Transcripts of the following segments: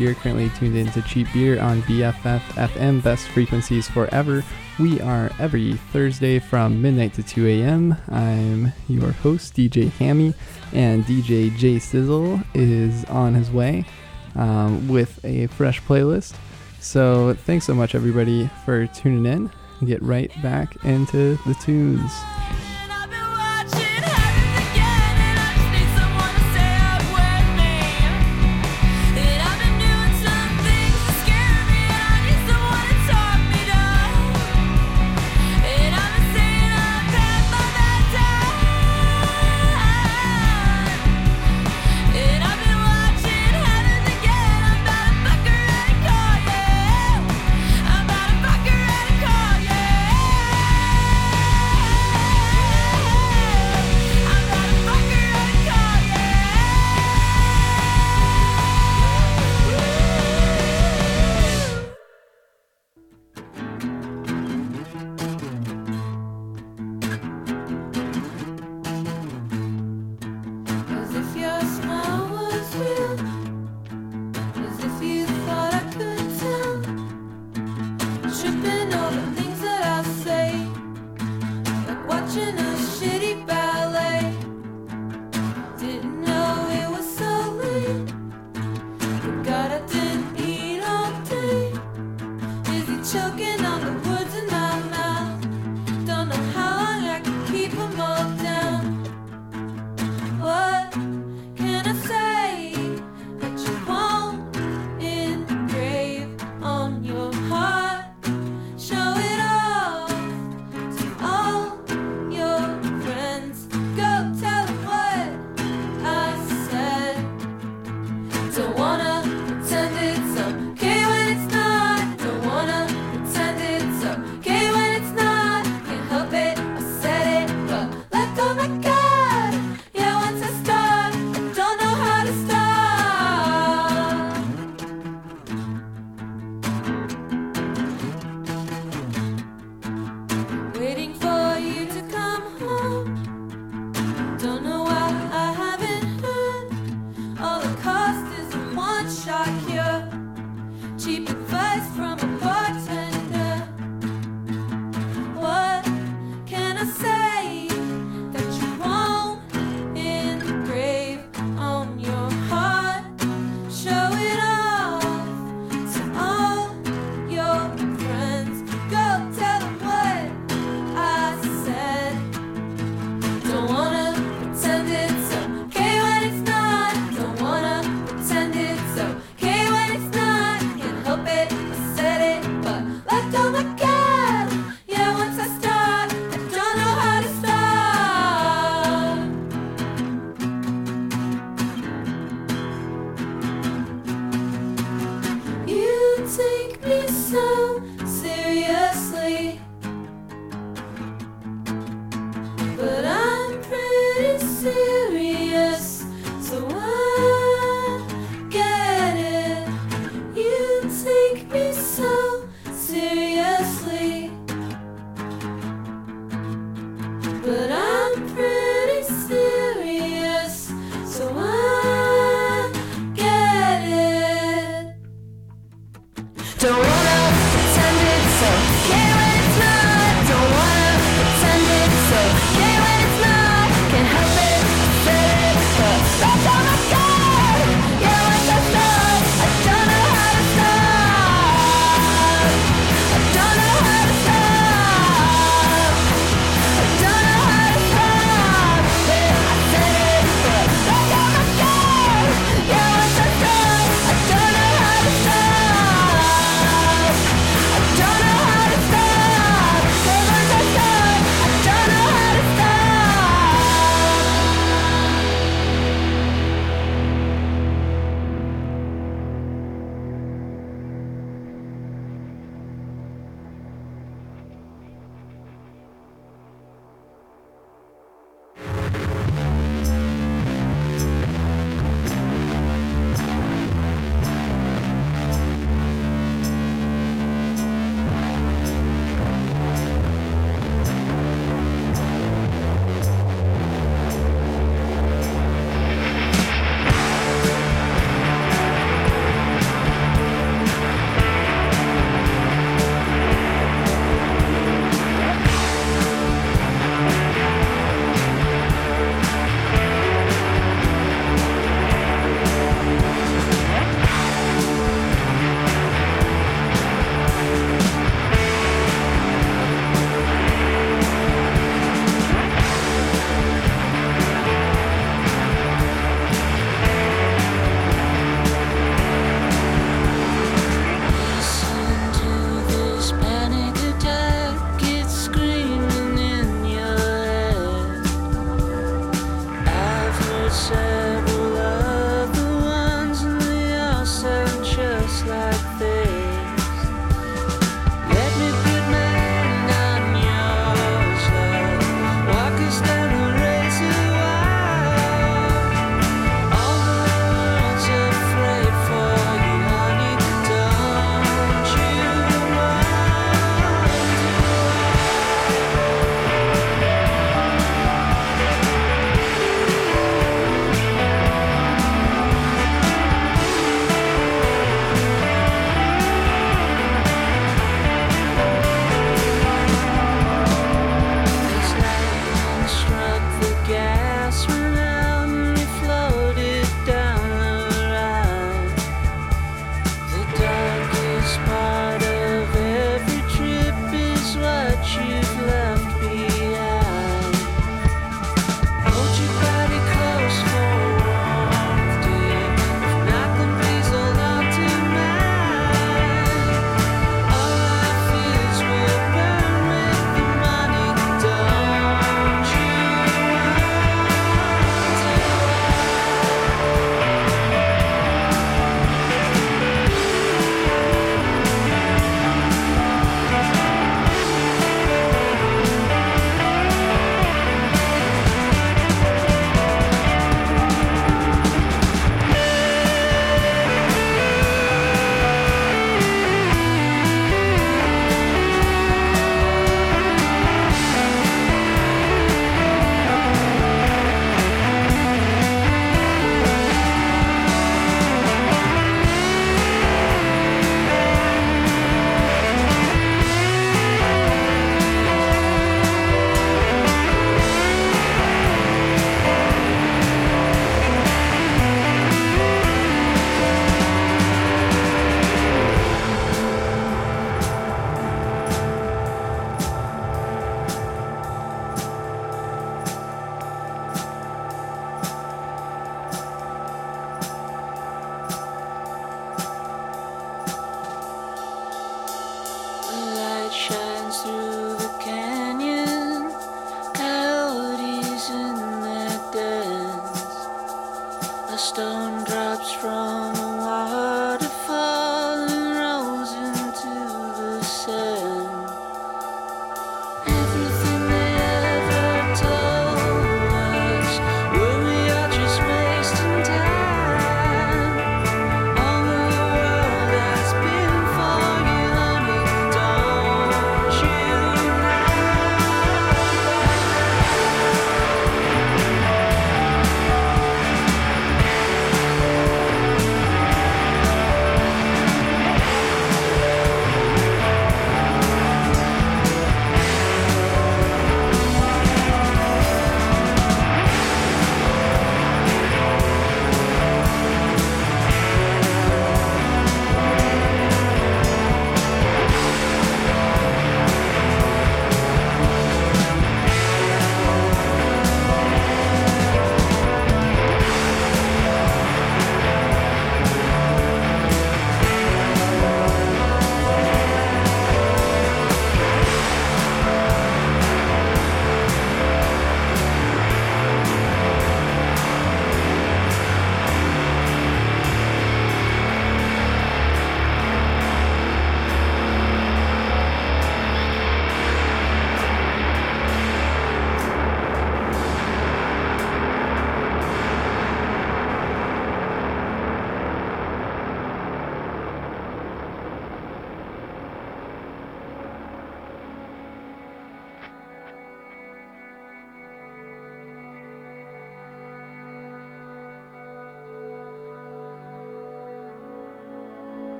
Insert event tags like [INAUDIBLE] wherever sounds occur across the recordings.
You're currently tuned in to Cheap Beer on BFF FM, best frequencies forever. We are every Thursday from midnight to 2 a.m. I'm your host, DJ Hammy, and DJ J Sizzle is on his way um, with a fresh playlist. So thanks so much, everybody, for tuning in. Get right back into the tunes.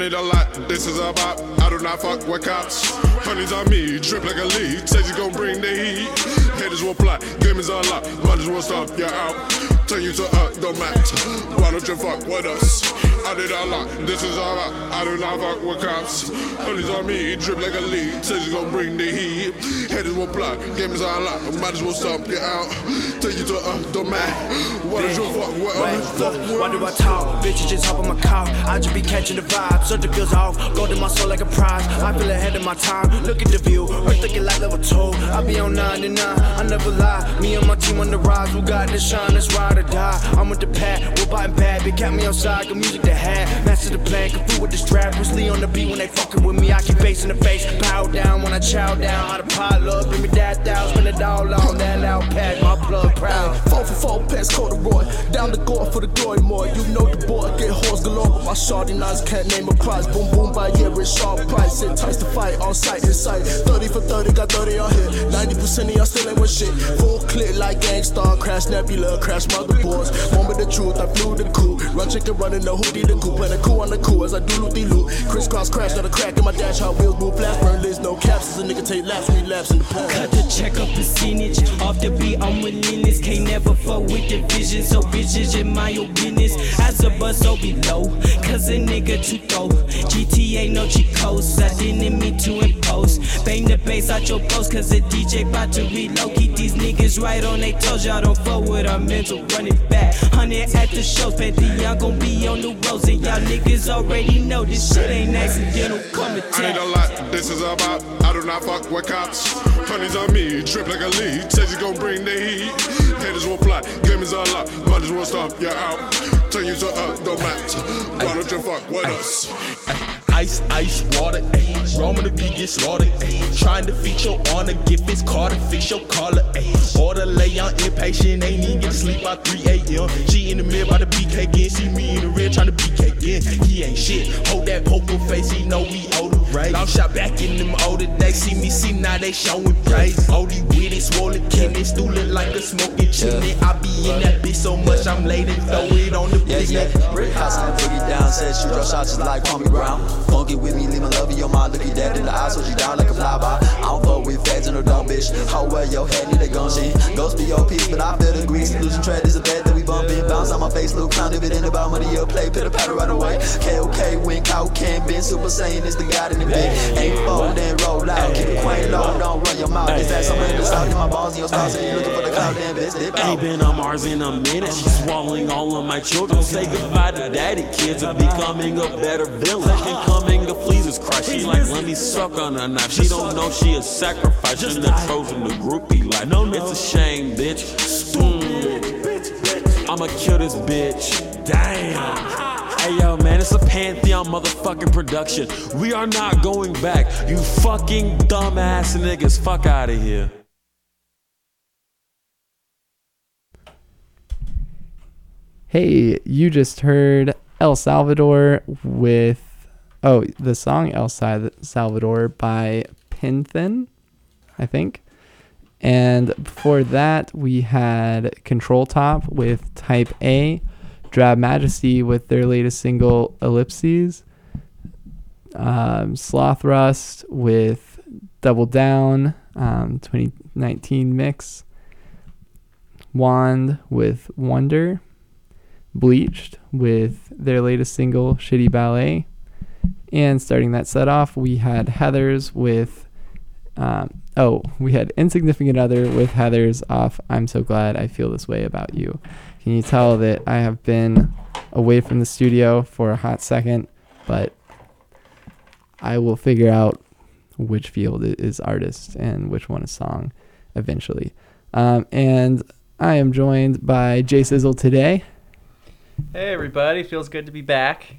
I need a lot, this is a bop. I do not fuck with cops. Honey's on me, drip like a leaf. Says you gon' bring the heat. Haters will plot, game is unlocked. Money's will stop you out. Turn you to a match. Why don't you fuck with us? I did a lot, this is a lot. I do not fuck with cops. Honey's on me, drip like a lead. Says you gon' bring the heat. Haters will plot, game is unlocked. Might as well stomp you out. Take you to a the match. Why don't you fuck us? look, Fuck why do I talk? Bitches just hop on my car. I just be catching the vibe. Something feels off. Go to my soul like a prize. I feel ahead of my time. Look at the view. Earth thinking like level two. I be on 99. I never lie. Me and my team on the rise. We got the shine. Let's ride or die. I'm with the pack. We're biting bad. Big cat me outside. got music to have. Master the plan. Can with the strap. Bruce Lee on the beat when they fucking with me. I keep facing the face. Pow down when I chow down. How to pile up. Bring me that down. Spin it all on that loud pad. My blood proud. Four for four past corduroy. Down the gore for the glory more. You know the boy, get horse galore. My shorty nines can't name a prize. Boom, boom, by year, it's sharp price. Ties to fight on sight, in sight. 30 for 30, got 30 on hit. 90% of y'all still ain't with shit. Full clip like Gangstar. Crash Nebula, crash motherboards. Moment the truth, I flew the coup. Run chicken running the hoodie, the coup. Play the coup on the coup as I do loopy loop. Crisscross crash, got a crack in my dash. Hot wheels move flash, burn lids, no caps. As a nigga take laps, relapse in the past. Cut the check up percentage off the beat. I'm with Linus. Can't never fuck with the vision. So bitches in my own business. As a bus, so below. Cause a nigga too throw. GTA no cheat codes. I didn't mean to impose. Bang the bass out your post. Cause the DJ about to reload. Keep these niggas right on they toes. Y'all don't fuck with our mental. Run it back. Hundred at the shows. Pantheon gon' be on the roads. And y'all niggas already know this shit ain't accidental. Come I attack. need a lot, this is about. I do not fuck with cops. Honey's on me, trip like a lead. Says you gon' bring the heat. Haters will plot, game is unlocked. Money's will stop, you out. Turn you to a the match. Why don't you fuck with us? Ice, ice, water, ayy. Roman the beat get slaughtered. Trying to feature your honor, give his card to fix your collar, ayy. Order lay on impatient, ain't even get to sleep by 3 a.m. She in the mirror by the BK again, see me in the rear trying to BK again. He ain't shit, hold that poker face, he know we older, right? I'm shot back in them older days, see me, see now they showing praise. OD with it, swollen kidney, stooling like a smoking chimney. I be in that bitch so much, I'm late and throw it on the Yeah, yeah. Brick house and boogie down. Said shoot your shots just like Kwame Brown. Funky with me, leave my love in your mind. Look you dead in the eyes, hold you down like a flyby. I don't fuck with fags and no dumb bitch. How well your head need a gun shit. Ghost be your piece, but I feel the grease. Losing tread is a bed that we bumping. Bounce on my face, look clown. If it ain't about money, you'll play. Pitter patter right away. KOK, wink out, can't been. Super Saiyan is the god in the bed. Ain't fold, then roll out. Keep it quaint low, don't run your mouth. Is that something to stop in my balls and your stars? And you looking for the cloud, damn bitch. Ain't been on Mars in a minute. She's swallowing all of my children. Say goodbye to daddy. Kids are becoming a better villain. Incoming the fleas cry. She like, let me suck on her knife. She don't know she a sacrifice. In the Trojan, the groupie life. No, it's a shame, bitch. I'ma kill this bitch. Damn. Hey yo, man, it's a Pantheon motherfucking production. We are not going back. You fucking dumbass niggas. Fuck out of here. Hey, you just heard El Salvador with oh the song El Salvador by Pinthin, I think. And before that, we had Control Top with Type A, Drab Majesty with their latest single Ellipses, um, Slothrust with Double Down, um, 2019 mix, Wand with Wonder, Bleached with their latest single, Shitty Ballet. And starting that set off, we had Heathers with, um, oh, we had Insignificant Other with Heathers off I'm So Glad I Feel This Way About You. Can you tell that I have been away from the studio for a hot second, but I will figure out which field is artist and which one is song eventually. Um, and I am joined by J Sizzle today. Hey everybody, feels good to be back.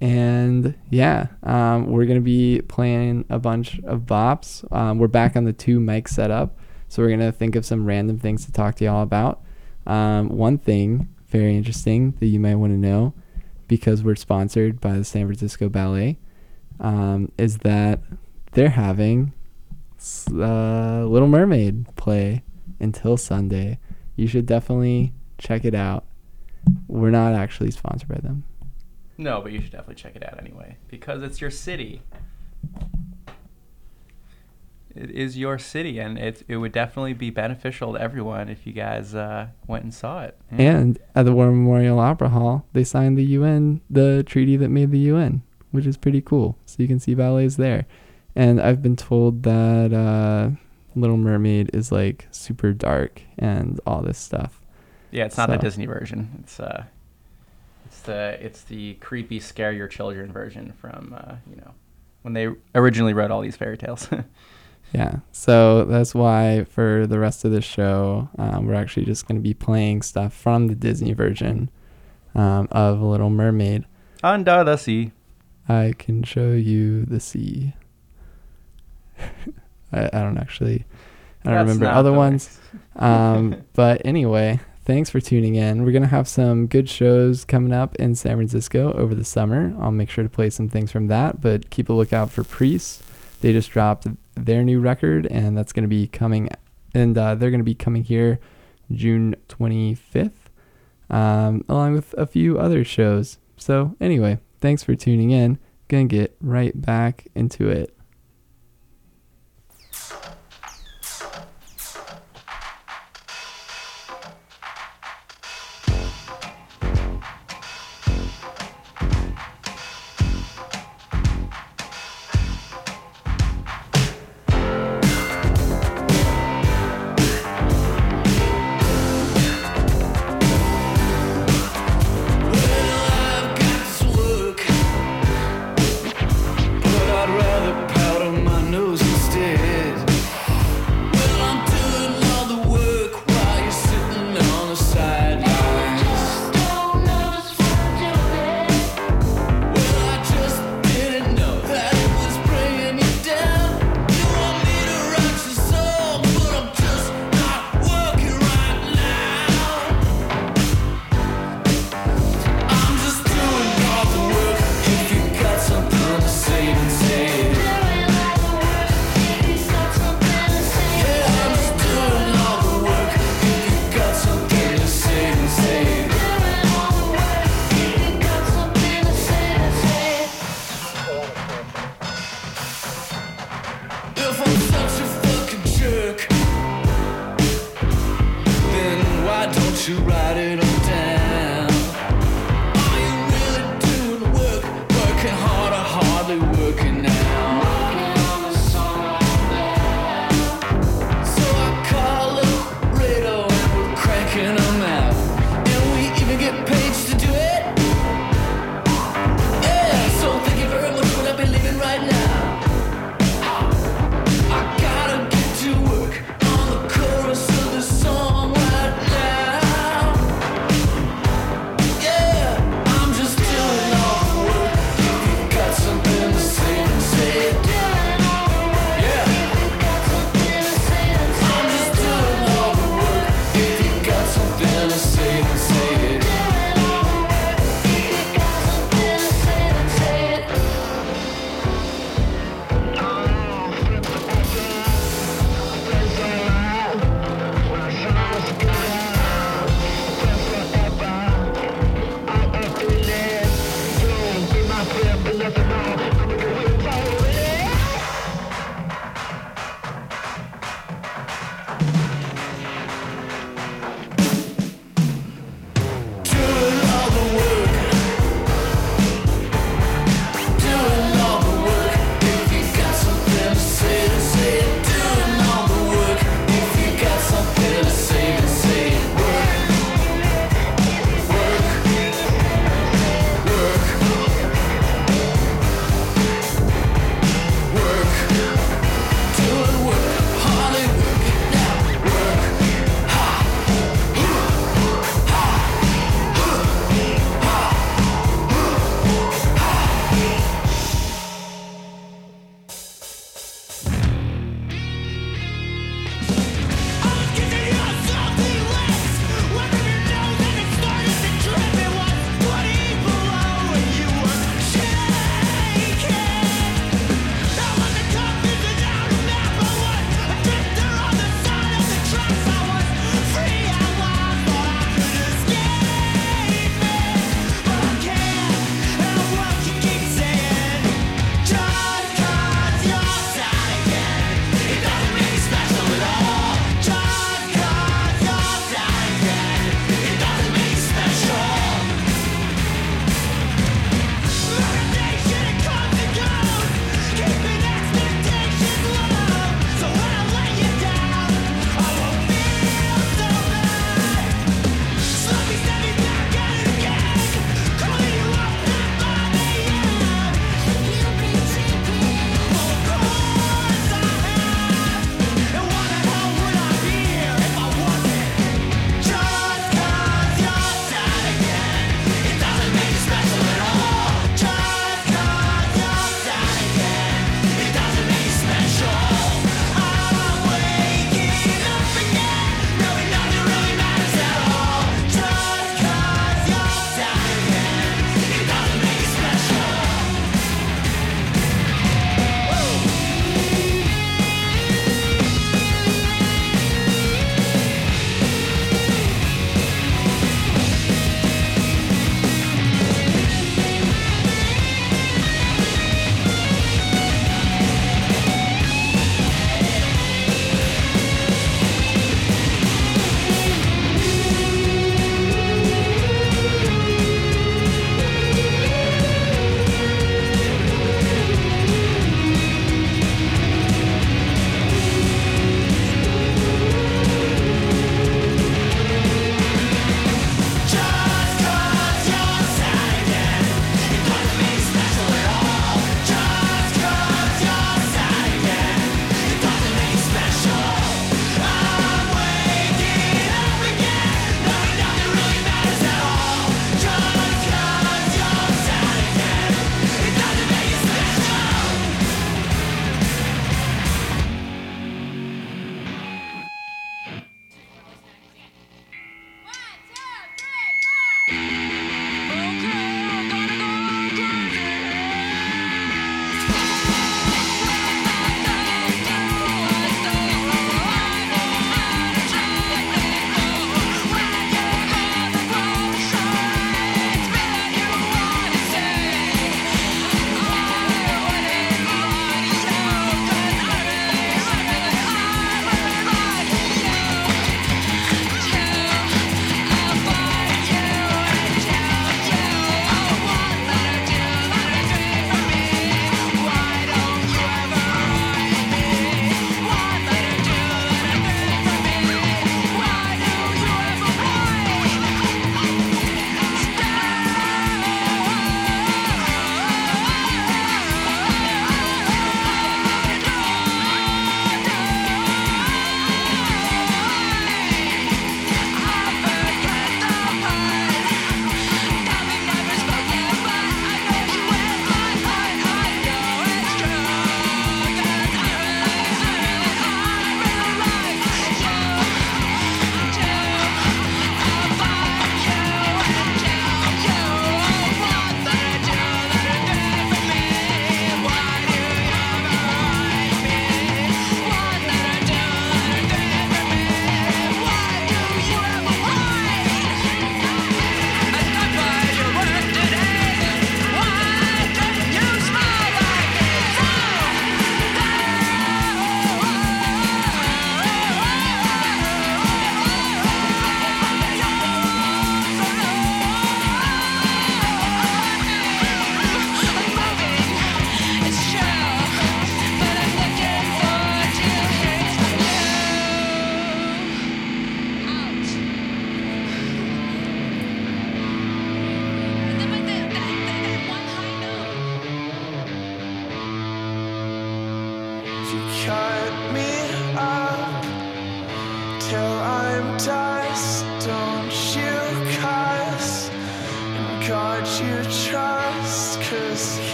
And yeah, um, we're gonna be playing a bunch of bops. Um, we're back on the two mic setup, so we're gonna think of some random things to talk to y'all about. Um, one thing very interesting that you might want to know, because we're sponsored by the San Francisco Ballet, um, is that they're having uh, Little Mermaid play until Sunday. You should definitely check it out. We're not actually sponsored by them. No, but you should definitely check it out anyway because it's your city. It is your city, and it it would definitely be beneficial to everyone if you guys uh, went and saw it. Yeah. And at the War Memorial Opera Hall, they signed the UN, the treaty that made the UN, which is pretty cool. So you can see ballets there. And I've been told that uh, Little Mermaid is like super dark and all this stuff. yeah, it's not the Disney version. It's uh, it's the it's the creepy scare your children version from uh, you know when they originally wrote all these fairy tales. [LAUGHS] Yeah. So that's why for the rest of the show, um, we're actually just going to be playing stuff from the Disney version um, of Little Mermaid. Under the sea. I can show you the sea. [LAUGHS] I, I don't actually, I don't That's remember other ones. um, [LAUGHS] but anyway, thanks for tuning in. We're gonna have some good shows coming up in San Francisco over the summer. I'll make sure to play some things from that, but keep a lookout for Priests. They just dropped their new record, and that's gonna be coming, and uh, they're gonna be coming here June 25th, um, along with a few other shows. So anyway, thanks for tuning in. Gonna get right back into it.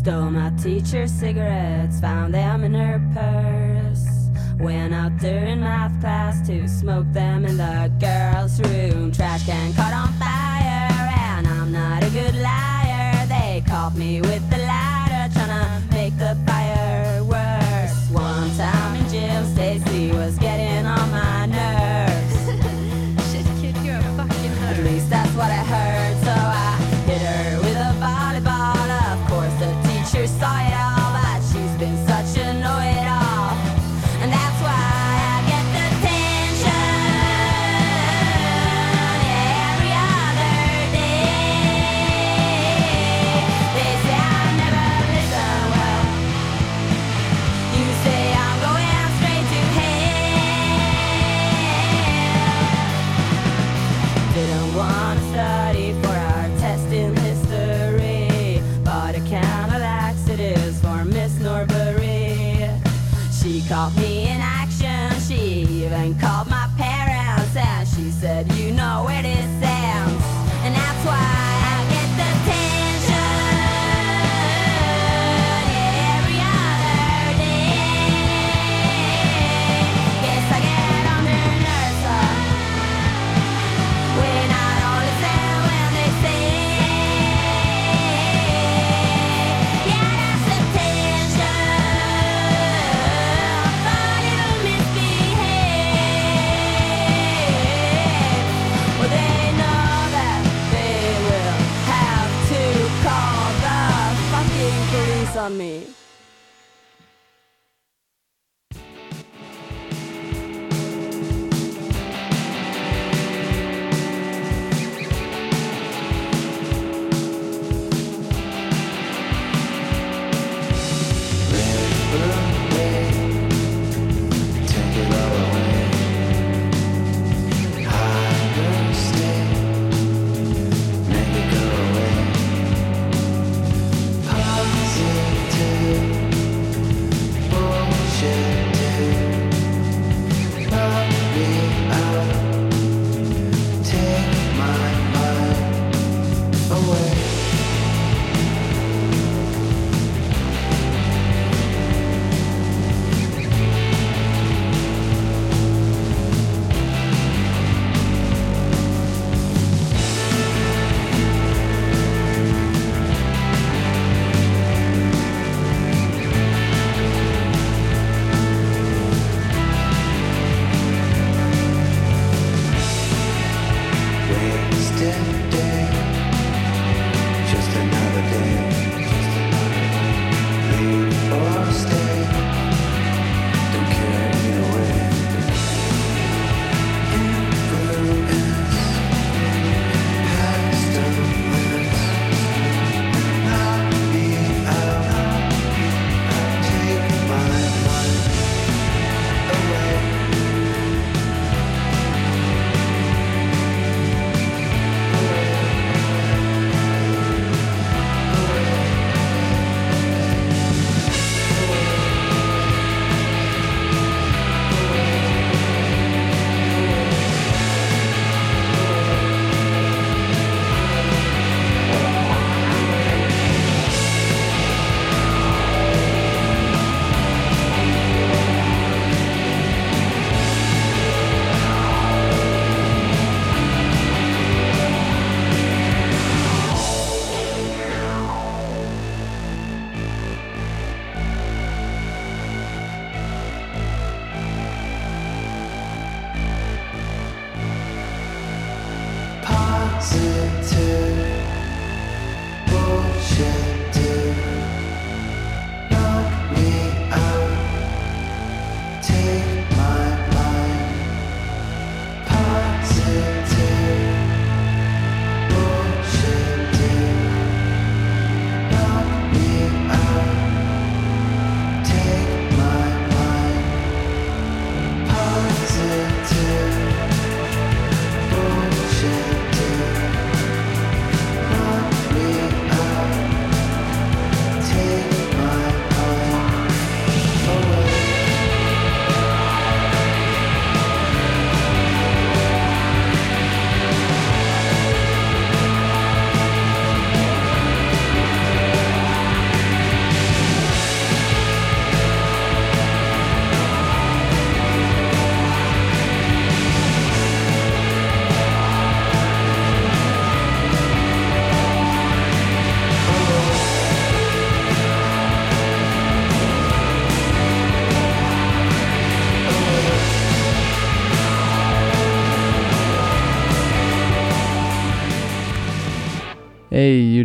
Stole my teacher's cigarettes, found them in her purse. Went out during math class to smoke them in the girls' room. Trash can caught on fire, and I'm not a good liar. They caught me with the ladder, trying to make the fire worse. One time in gym, Stacy was getting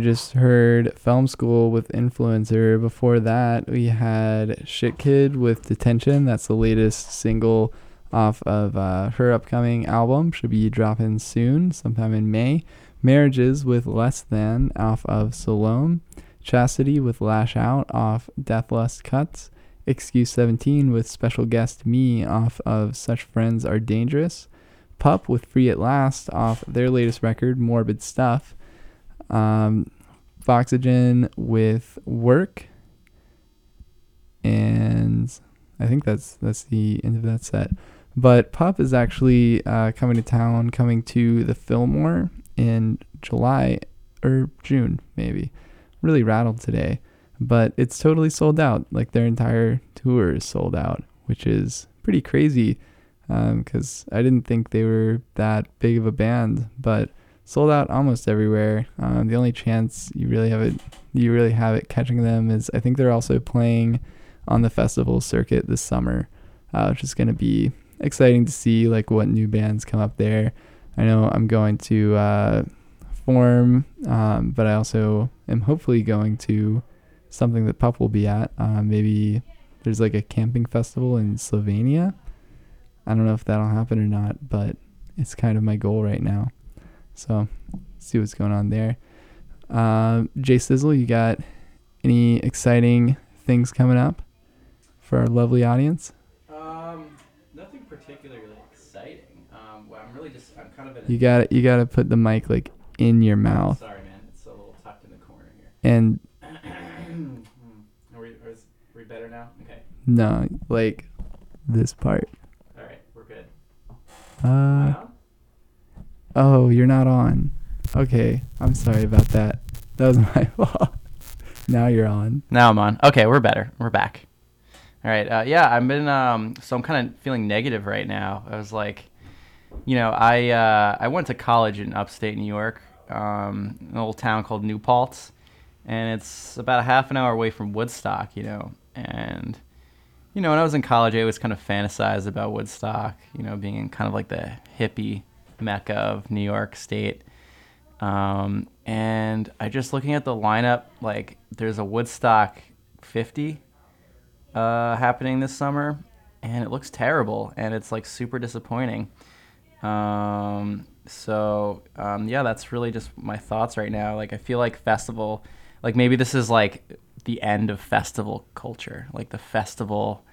just heard Film School with Influencer. Before that, we had ShitKid with Detention. That's the latest single off of uh, her upcoming album. Should be dropping soon, sometime in May. Marriages with Less Than off of Salome. Chastity with Lash Out off Death Lust Cuts. Excuse 17 with special guest Me off of Such Friends Are Dangerous. Pup with Free at Last off their latest record, Morbid Stuff. Um, Foxygen with Work. And I think that's that's the end of that set. But Pup is actually uh, coming to town, coming to the Fillmore in July or June, maybe. Really rattled today. But it's totally sold out. Like their entire tour is sold out, which is pretty crazy because I didn't think they were that big of a band, but sold out almost everywhere. Um, the only chance you really have it, you really have it catching them is I think they're also playing on the festival circuit this summer, uh, which is going to be exciting to see like what new bands come up there. I know I'm going to uh, Form, um, but I also am hopefully going to something that Pup will be at. Uh, maybe there's like a camping festival in Slovenia. I don't know if that'll happen or not, but it's kind of my goal right now. So see what's going on there. Uh, J Sizzle, you got any exciting things coming up for our lovely audience? Um, nothing particularly exciting. Um, well, I'm really just I'm kind of You got You got to put the mic like in your mouth. Sorry, man. It's a little tucked in the corner here. And [COUGHS] are we are, are we better now? Okay. no, like this part. All right, we're good. Uh, oh, you're not on. Okay, I'm sorry about that. That was [LAUGHS] my [LAUGHS] fault. now you're on. Now I'm on. Okay, we're better. We're back. All right. Uh, yeah, I've been. Um, so I'm kind of feeling negative right now. I was like, you know, I uh, I went to college in upstate New York, um, an old town called New Paltz, and it's about a half an hour away from Woodstock. You know, and you know, when I was in college, I always kind of fantasized about Woodstock. You know, being kind of like the hippie mecca of New York State. Um, and I just looking at the lineup, like there's a Woodstock 50 uh, happening this summer, and it looks terrible, and it's like super disappointing. Um, so um, yeah, that's really just my thoughts right now. Like I feel like festival, like maybe this is like the end of festival culture, like the festival.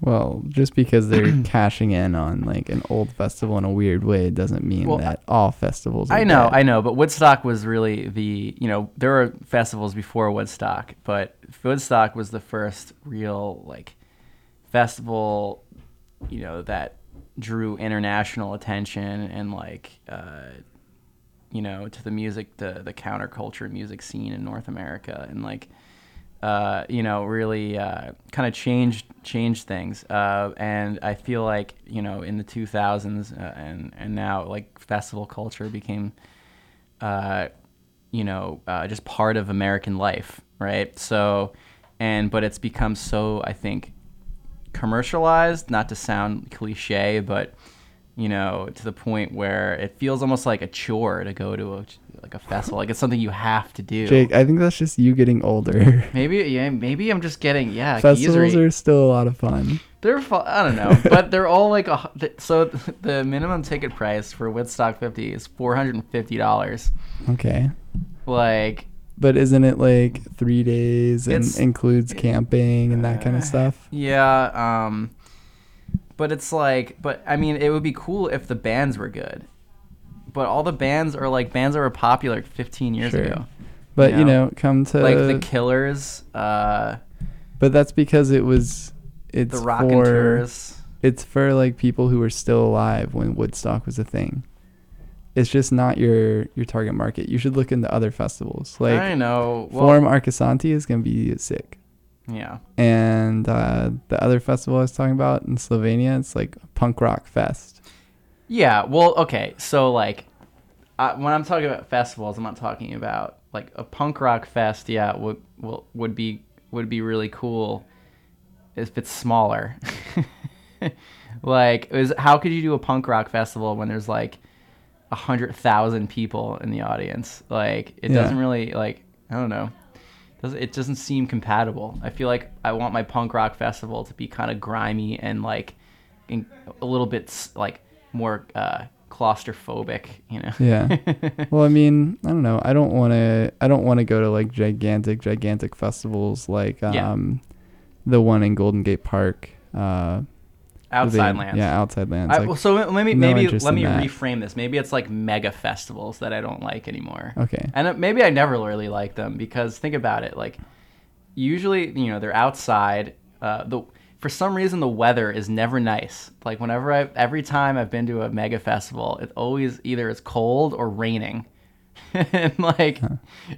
Well, just because they're [CLEARS THROAT] cashing in on like an old festival in a weird way doesn't mean Well, that all festivals. Are I know, bad. I know, but Woodstock was really the you know there were festivals before Woodstock, but Woodstock was the first real like festival, you know that drew international attention and like uh, you know to the music the the counterculture music scene in North America and like uh, you know really uh, kind of changed changed things. Uh, and I feel like you know in the 2000s uh, and and now like festival culture became uh, you know uh, just part of American life right? So and but it's become so I think commercialized not to sound cliche but you know to the point where it feels almost like a chore to go to a like a festival like it's something you have to do Jake, I think that's just you getting older. [LAUGHS] maybe yeah maybe i'm just getting yeah Festivals geezery. are still a lot of fun. they're i don't know [LAUGHS] but they're all like a so [LAUGHS] the minimum ticket price for woodstock 50 is $450 Okay. like But isn't it like three days and includes camping and that kind of stuff? Yeah, um but it's like but I mean it would be cool if the bands were good. But all the bands are like bands that were popular 15 years Sure. ago. But you know, come to like the Killers, uh But that's because it was it's The for Raconteurs. it's for like people who were still alive when Woodstock was a thing. It's just not your your target market. You should look into other festivals. Like I know. Well- Forum Arcosanti is gonna be sick. Yeah. And uh, the other festival I was talking about in Slovenia, it's like punk rock fest. Yeah, well, okay. So like uh, when I'm talking about festivals, I'm not talking about like a punk rock fest. Yeah, would would be would be really cool if it's smaller. [LAUGHS] like, is how could you do a punk rock festival when there's like a hundred thousand people in the audience. Like it Yeah. doesn't really like I don't know. It doesn't seem compatible. I feel like I want my punk rock festival to be kind of grimy and like in, a little bit like more uh, claustrophobic. You know. Yeah. [LAUGHS] well, I mean, I don't know. I don't want to. I don't want to go to like gigantic, gigantic festivals like Yeah. um, the one in Golden Gate Park. Uh, Outside they- Lands. Yeah, outside lands. I, like, well, so let me no maybe let me that. reframe this. Maybe it's like mega festivals that I don't like anymore. Okay. And uh, maybe I never really liked them because think about it. Like usually, you know, they're outside. Uh, the for some reason the weather is never nice. Like whenever I every time I've been to a mega festival, it always either it's cold or raining. [LAUGHS] and like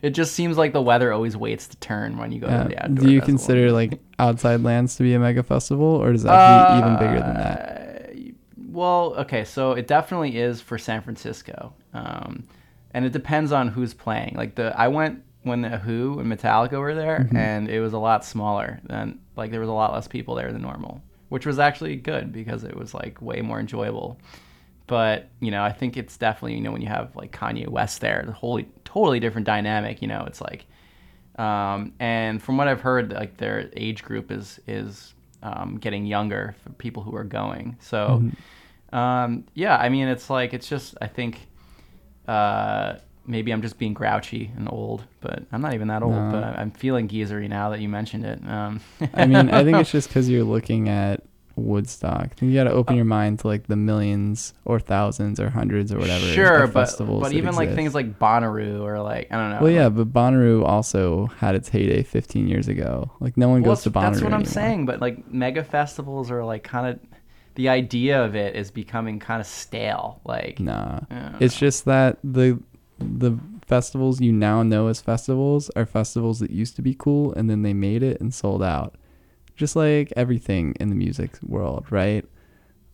it just seems like the weather always waits to turn when you go Yeah. to the outdoor Do you festival. consider like outside lands to be a mega festival, or does that be even bigger than that? Well, okay, so it definitely is for San Francisco, um, and it depends on who's playing. Like the I went when the Who and Metallica were there, Mhm. and it was a lot smaller than like there was a lot less people there than normal, which was actually good because it was like way more enjoyable. But you know, I think it's definitely you know when you have like Kanye West there, the wholly totally different dynamic. You know, it's like, um, and from what I've heard, like their age group is is um, getting younger for people who are going. So, um, yeah, I mean, it's like it's just I think uh, maybe I'm just being grouchy and old, but I'm not even that old. No. But I'm feeling geezery now that you mentioned it. Um, I mean, I think [LAUGHS] it's just because you're looking at Woodstock. You got to open uh, your mind to like the millions or thousands or hundreds or whatever. Sure, but but even like things like Bonnaroo or like I don't know. Well, yeah, but Bonnaroo also had its heyday 15 years ago. Like no one Well, goes to Bonnaroo That's what I'm anymore. saying. But like mega festivals are like kind of the idea of it is becoming kind of stale. Like Nah, it's just that the the festivals you now know as festivals are festivals that used to be cool and then they made it and sold out. Just like everything in the music world, right?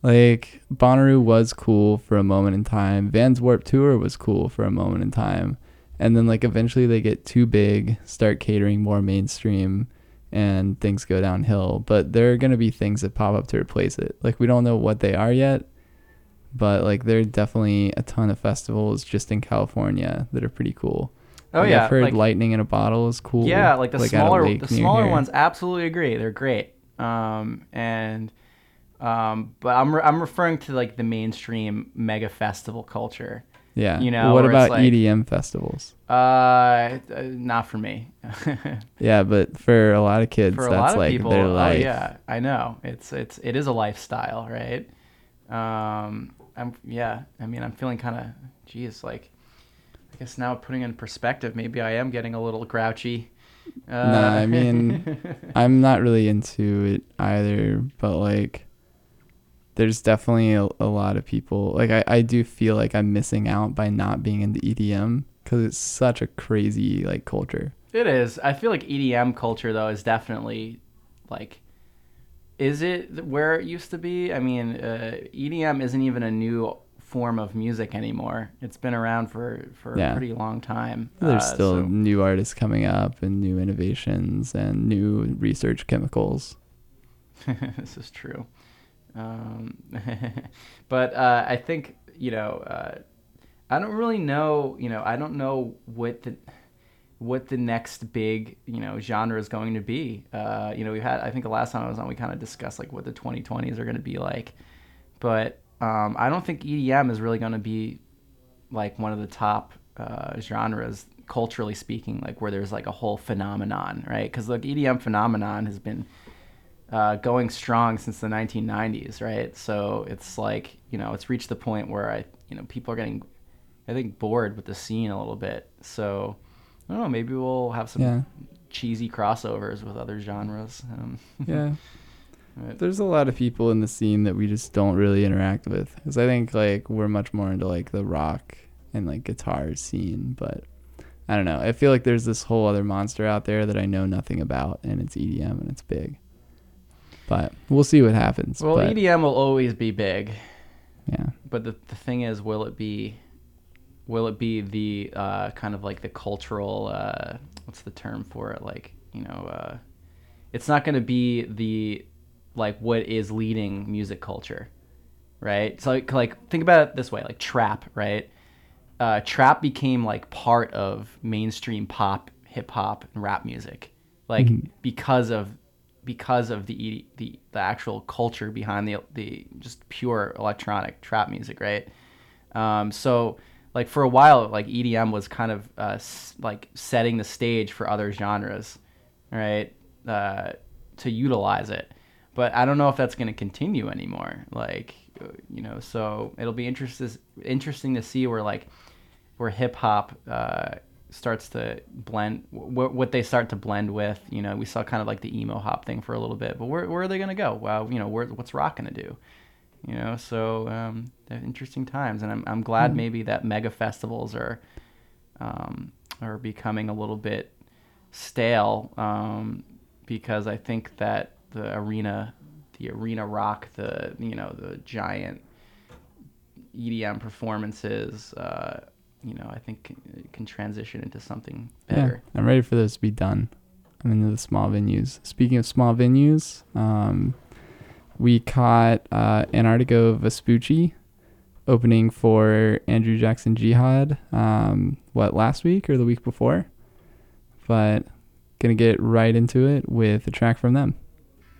Like Bonnaroo was cool for a moment in time. Vans Warp Tour was cool for a moment in time. And then like eventually they get too big, start catering more mainstream and things go downhill. But there are going to be things that pop up to replace it. Like we don't know what they are yet, but like there are definitely a ton of festivals just in California that are pretty cool. Oh, Like, yeah, I've heard like- Lightning in a Bottle is cool. Yeah, like the a smaller the smaller here. ones absolutely agree. They're great. Um, and um, but I'm re- I'm referring to like the mainstream mega festival culture. Yeah. You know. what about like, EDM festivals? Uh, uh, not for me. [LAUGHS] Yeah, but for a lot of kids, for a that's lot of like people, their oh yeah, I know. It's it's it is a lifestyle, right? Um, I'm yeah. I mean, I'm feeling kind of, geez, like, guess now putting in perspective, maybe I am getting a little grouchy. Uh, nah, I mean, [LAUGHS] I'm not really into it either, but like, there's definitely a, a lot of people. Like, I, I do feel like I'm missing out by not being into EDM because it's such a crazy like culture. It is. I feel like EDM culture though is definitely like is it where it used to be? I mean, uh, EDM isn't even a new form of music anymore. It's been around for for Yeah. a pretty long time. There's Uh, still so- new artists coming up and new innovations and new research chemicals. [LAUGHS] this is true. Um, [LAUGHS] but uh, I think you know, uh, I don't really know. You know, I don't know what the what the next big you know genre is going to be. Uh, you know, we had I think the last time I was on, we kind of discussed like what the 2020s are going to be like, but um, I don't think EDM is really going to be like one of the top uh, genres culturally speaking, like where there's like a whole phenomenon, right? Because like EDM phenomenon has been uh, going strong since the 1990s, right? So it's like you know it's reached the point where I you know people are getting I think bored with the scene a little bit. So I don't know, maybe we'll have some Yeah. cheesy crossovers with other genres. Um, [LAUGHS] Yeah. Right. There's a lot of people in the scene that we just don't really interact with because I think like we're much more into like the rock and like guitar scene, but I don't know. I feel like there's this whole other monster out there that I know nothing about, and it's EDM and it's big. But we'll see what happens. Well, but, EDM will always be big. Yeah. But the the thing is, will it be, will it be the uh, kind of like the cultural, uh, what's the term for it? Like you know, uh, it's not going to be the like what is leading music culture, right? So like, like think about it this way, like trap, right? uh, trap became like part of mainstream pop, hip hop, and rap music, like Mhm. because of because of the the the actual culture behind the the just pure electronic trap music, right? Um, so like for a while, like EDM was kind of uh, s- like setting the stage for other genres, right? Uh, to utilize it, but I don't know if that's going to continue anymore. Like, you know, so it'll be interesting interesting to see where like where hip hop uh, starts to blend wh- what they start to blend with. You know, we saw kind of like the emo hop thing for a little bit, but where where are they going to go? Well, you know, where, what's rock going to do? You know, so um, interesting times, and I'm I'm glad Mhm. maybe that mega festivals are um, are becoming a little bit stale um, because I think that the arena, the arena rock, the you know the giant EDM performances, uh, you know, I think can, can transition into something better. Yeah, I'm ready for this to be done. I'm into the small venues. Speaking of small venues, um, we caught uh, Antarctigo Vespucci opening for Andrew Jackson Jihad. Um, what last week or the week before? But gonna get right into it with a track from them.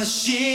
Machine.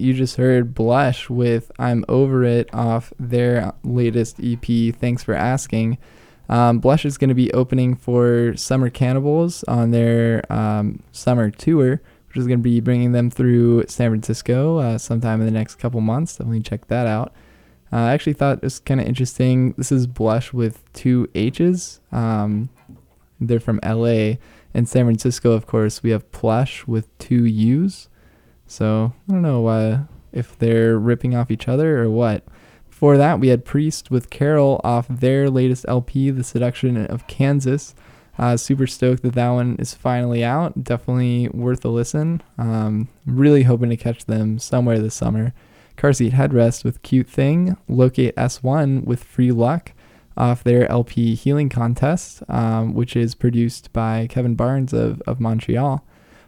You just heard Blushh with I'm Over It off their latest EP. Thanks for asking. Um, Blushh is going to be opening for Summer Cannibals on their um, summer tour, which is going to be bringing them through San Francisco uh, sometime in the next couple months. Definitely check that out. Uh, I actually thought it was kind of interesting. This is Blushh with two H's. Um, they're from LA. In San Francisco, of course, we have Plush with two U's. So I don't know if they're ripping off each other or what. Before that, we had Priest with Carol off their latest LP, The Seduction of Kansas. Uh, super stoked that that one is finally out. Definitely worth a listen. Um, really hoping to catch them somewhere this summer. Car Seat Headrest with Cute Thing. Locate S,1 with Free Luck off their LP Healing Contest, um, which is produced by Kevin Barnes of, of Montreal.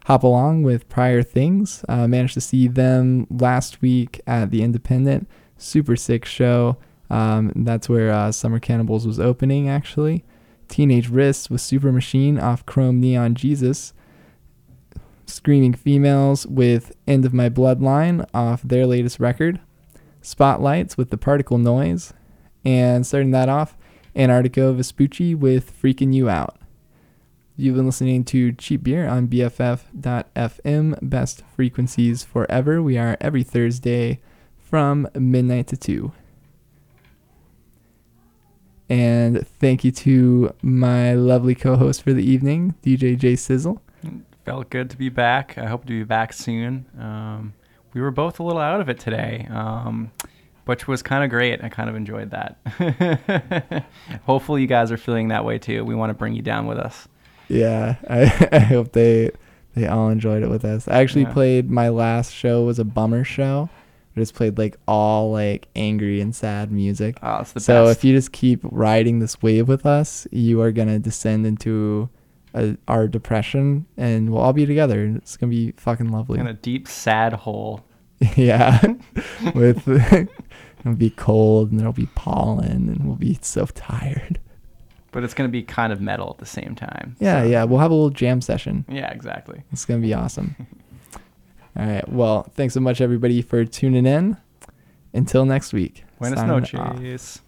Hop Along with Prior Things. Uh, managed to see them last week at the Independent. Super sick show. Um, that's where uh, Summer Cannibals was opening, actually. Teenage Wrists with Supermachine off Chrome Neon Jesus. Screaming Females with End of My Bloodline off their latest record. Spotlights with The Particle Noise. And starting that off, Antarctigo Vespucci with Freaking You Out. You've been listening to Cheap Beer on BFF.FM, best frequencies forever. We are every Thursday from midnight to 2. And thank you to my lovely co host for the evening, DJ J Sizzle. Felt good to be back. I hope to be back soon. Um, we were both a little out of it today, um, which was kind of great. I kind of enjoyed that. [LAUGHS] Hopefully, you guys are feeling that way too. We want to bring you down with us. Yeah, [LAUGHS] I, I hope they they all enjoyed it with us. I actually Yeah. played my last show was a bummer show. I just played like all like angry and sad music. Oh, so best. if you just keep riding this wave with us, you are gonna descend into a, our depression, and we'll all be together. and It's gonna be fucking lovely. In a deep, sad hole. [LAUGHS] yeah, [LAUGHS] with it'll be cold and there'll be pollen, and we'll be so tired. But it's going to be kind of metal at the same time. Yeah, yeah, we'll have a little jam session. Yeah, exactly. It's gonna be awesome. [LAUGHS] All right. Well, thanks so much, everybody, for tuning in. Until next week. Buenas signing off. noches.